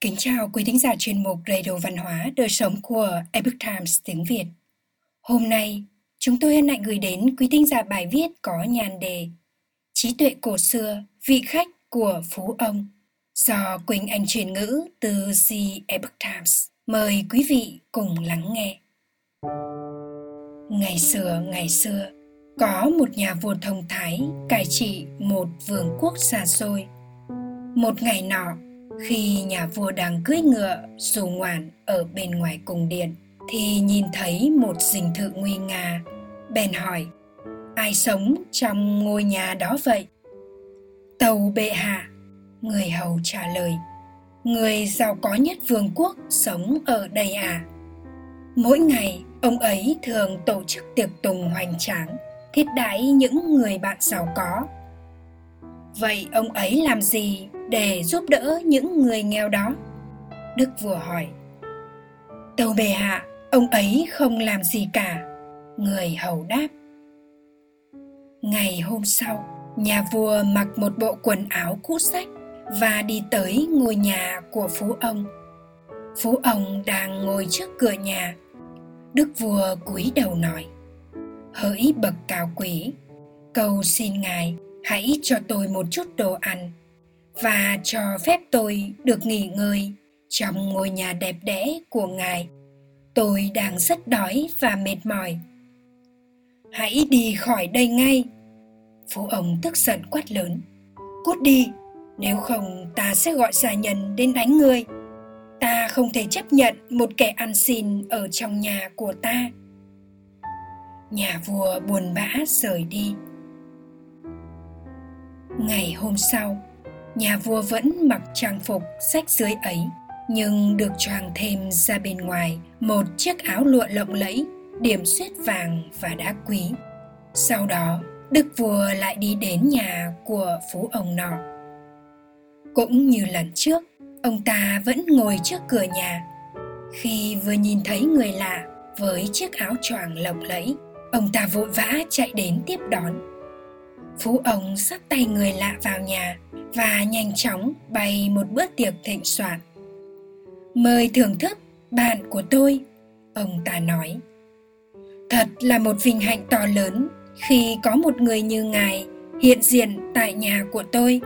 Kính chào quý thính giả chuyên mục Radio Văn hóa Đời Sống của Epoch Times tiếng Việt. Hôm nay, chúng tôi hân hạnh gửi đến quý thính giả bài viết có nhan đề Trí tuệ cổ xưa, vị khách của Phú Ông do Quỳnh Anh truyền ngữ từ The Epoch Times. Mời quý vị cùng lắng nghe. Ngày xưa, ngày xưa, có một nhà vua thông thái cai trị một vương quốc xa xôi. Một ngày nọ, khi nhà vua đang cưỡi ngựa, dù ngoạn ở bên ngoài cung điện, thì nhìn thấy một dinh thự nguy nga. Bèn hỏi, ai sống trong ngôi nhà đó vậy? Tàu bệ hạ, người hầu trả lời, người giàu có nhất vương quốc sống ở đây à? Mỗi ngày, ông ấy thường tổ chức tiệc tùng hoành tráng, thiết đãi những người bạn giàu có. Vậy ông ấy làm gì? Để giúp đỡ những người nghèo đó. Đức vua hỏi, tâu bề hạ ông ấy không làm gì cả. Người hầu đáp, ngày hôm sau, nhà vua mặc một bộ quần áo cũ sách và đi tới ngôi nhà của phú ông. Phú ông đang ngồi trước cửa nhà. Đức vua cúi đầu nói, hỡi bậc cao quý, cầu xin ngài hãy cho tôi một chút đồ ăn và cho phép tôi được nghỉ ngơi trong ngôi nhà đẹp đẽ của ngài. Tôi đang rất đói và mệt mỏi. Hãy đi khỏi đây ngay. Phú ông tức giận quát lớn. Cút đi, nếu không ta sẽ gọi gia nhân đến đánh ngươi. Ta không thể chấp nhận một kẻ ăn xin ở trong nhà của ta. Nhà vua buồn bã rời đi. Ngày hôm sau nhà vua vẫn mặc trang phục sách dưới ấy, nhưng được choàng thêm ra bên ngoài một chiếc áo lụa lộng lẫy, điểm xuyết vàng và đá quý. Sau đó, đức vua lại đi đến nhà của phú ông nọ. Cũng như lần trước, ông ta vẫn ngồi trước cửa nhà. Khi vừa nhìn thấy người lạ với chiếc áo choàng lộng lẫy, ông ta vội vã chạy đến tiếp đón phú ông sắp tay người lạ vào nhà và nhanh chóng bày một bữa tiệc thịnh soạn. Mời thưởng thức, bạn của tôi, ông ta nói. Thật là một vinh hạnh to lớn khi có một người như ngài hiện diện tại nhà của tôi.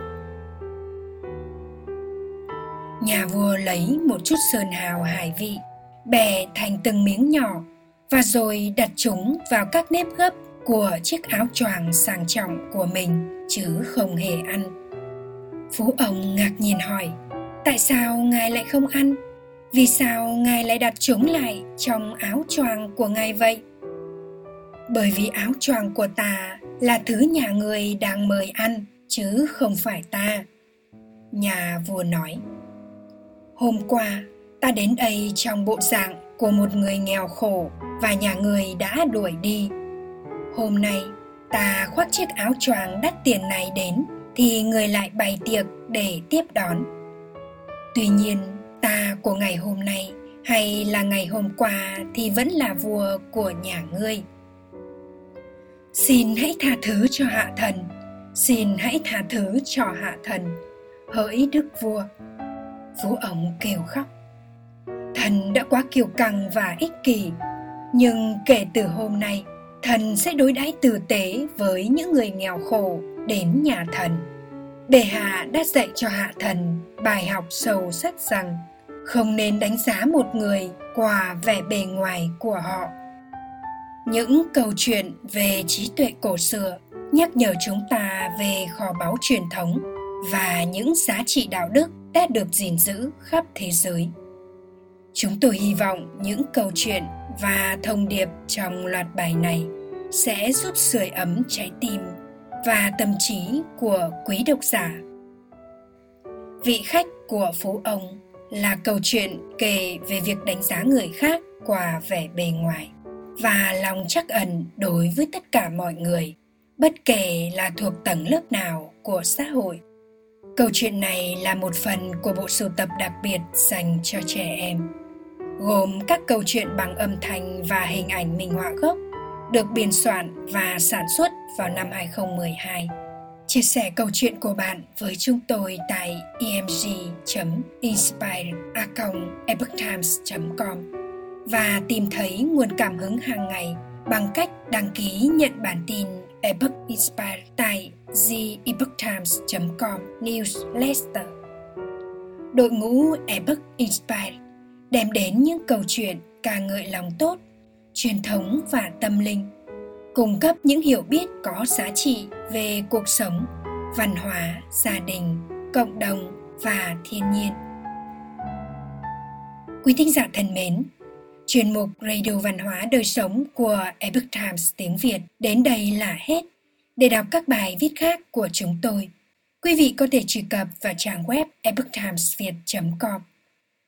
Nhà vua lấy một chút sơn hào hải vị, bè thành từng miếng nhỏ và rồi đặt chúng vào các nếp gấp của chiếc áo choàng sang trọng của mình chứ không hề ăn. Phú ông ngạc nhiên hỏi, tại sao ngài lại không ăn? Vì sao ngài lại đặt chúng lại trong áo choàng của ngài vậy? Bởi vì áo choàng của ta là thứ nhà người đang mời ăn, chứ không phải ta, nhà vua nói. Hôm qua, ta đến đây trong bộ dạng của một người nghèo khổ và nhà người đã đuổi đi hôm nay, ta khoác chiếc áo choàng đắt tiền này đến, thì người lại bày tiệc để tiếp đón. Tuy nhiên, ta của ngày hôm nay, hay là ngày hôm qua thì vẫn là vua của nhà ngươi. Xin hãy tha thứ cho hạ thần, xin hãy tha thứ cho hạ thần, hỡi đức vua. Phú ổng kêu khóc. Thần đã quá kiêu căng và ích kỷ, nhưng kể từ hôm nay thần sẽ đối đãi tử tế với những người nghèo khổ đến nhà thần. Bệ hạ đã dạy cho hạ thần bài học sâu sắc rằng không nên đánh giá một người qua vẻ bề ngoài của họ. Những câu chuyện về trí tuệ cổ xưa nhắc nhở chúng ta về kho báu truyền thống và những giá trị đạo đức đã được gìn giữ khắp thế giới. Chúng tôi hy vọng những câu chuyện và thông điệp trong loạt bài này sẽ giúp sưởi ấm trái tim và tâm trí của quý độc giả. Vị khách của phú ông là câu chuyện kể về việc đánh giá người khác qua vẻ bề ngoài và lòng trắc ẩn đối với tất cả mọi người, bất kể là thuộc tầng lớp nào của xã hội. Câu chuyện này là một phần của bộ sưu tập đặc biệt dành cho trẻ em gồm các câu chuyện bằng âm thanh và hình ảnh minh họa gốc, được biên soạn và sản xuất vào năm 2012. Chia sẻ câu chuyện của bạn với chúng tôi tại e emg.inspire.com và tìm thấy nguồn cảm hứng hàng ngày bằng cách đăng ký nhận bản tin Epoch Inspire tại theepochtimes.com newsletter. Đội ngũ Epoch Inspire đem đến những câu chuyện ca ngợi lòng tốt, truyền thống và tâm linh, cung cấp những hiểu biết có giá trị về cuộc sống, văn hóa, gia đình, cộng đồng và thiên nhiên. Quý thính giả thân mến, chuyên mục Radio Văn hóa Đời Sống của Epoch Times tiếng Việt đến đây là hết. Để đọc các bài viết khác của chúng tôi, quý vị có thể truy cập vào trang web epochtimesviet.com.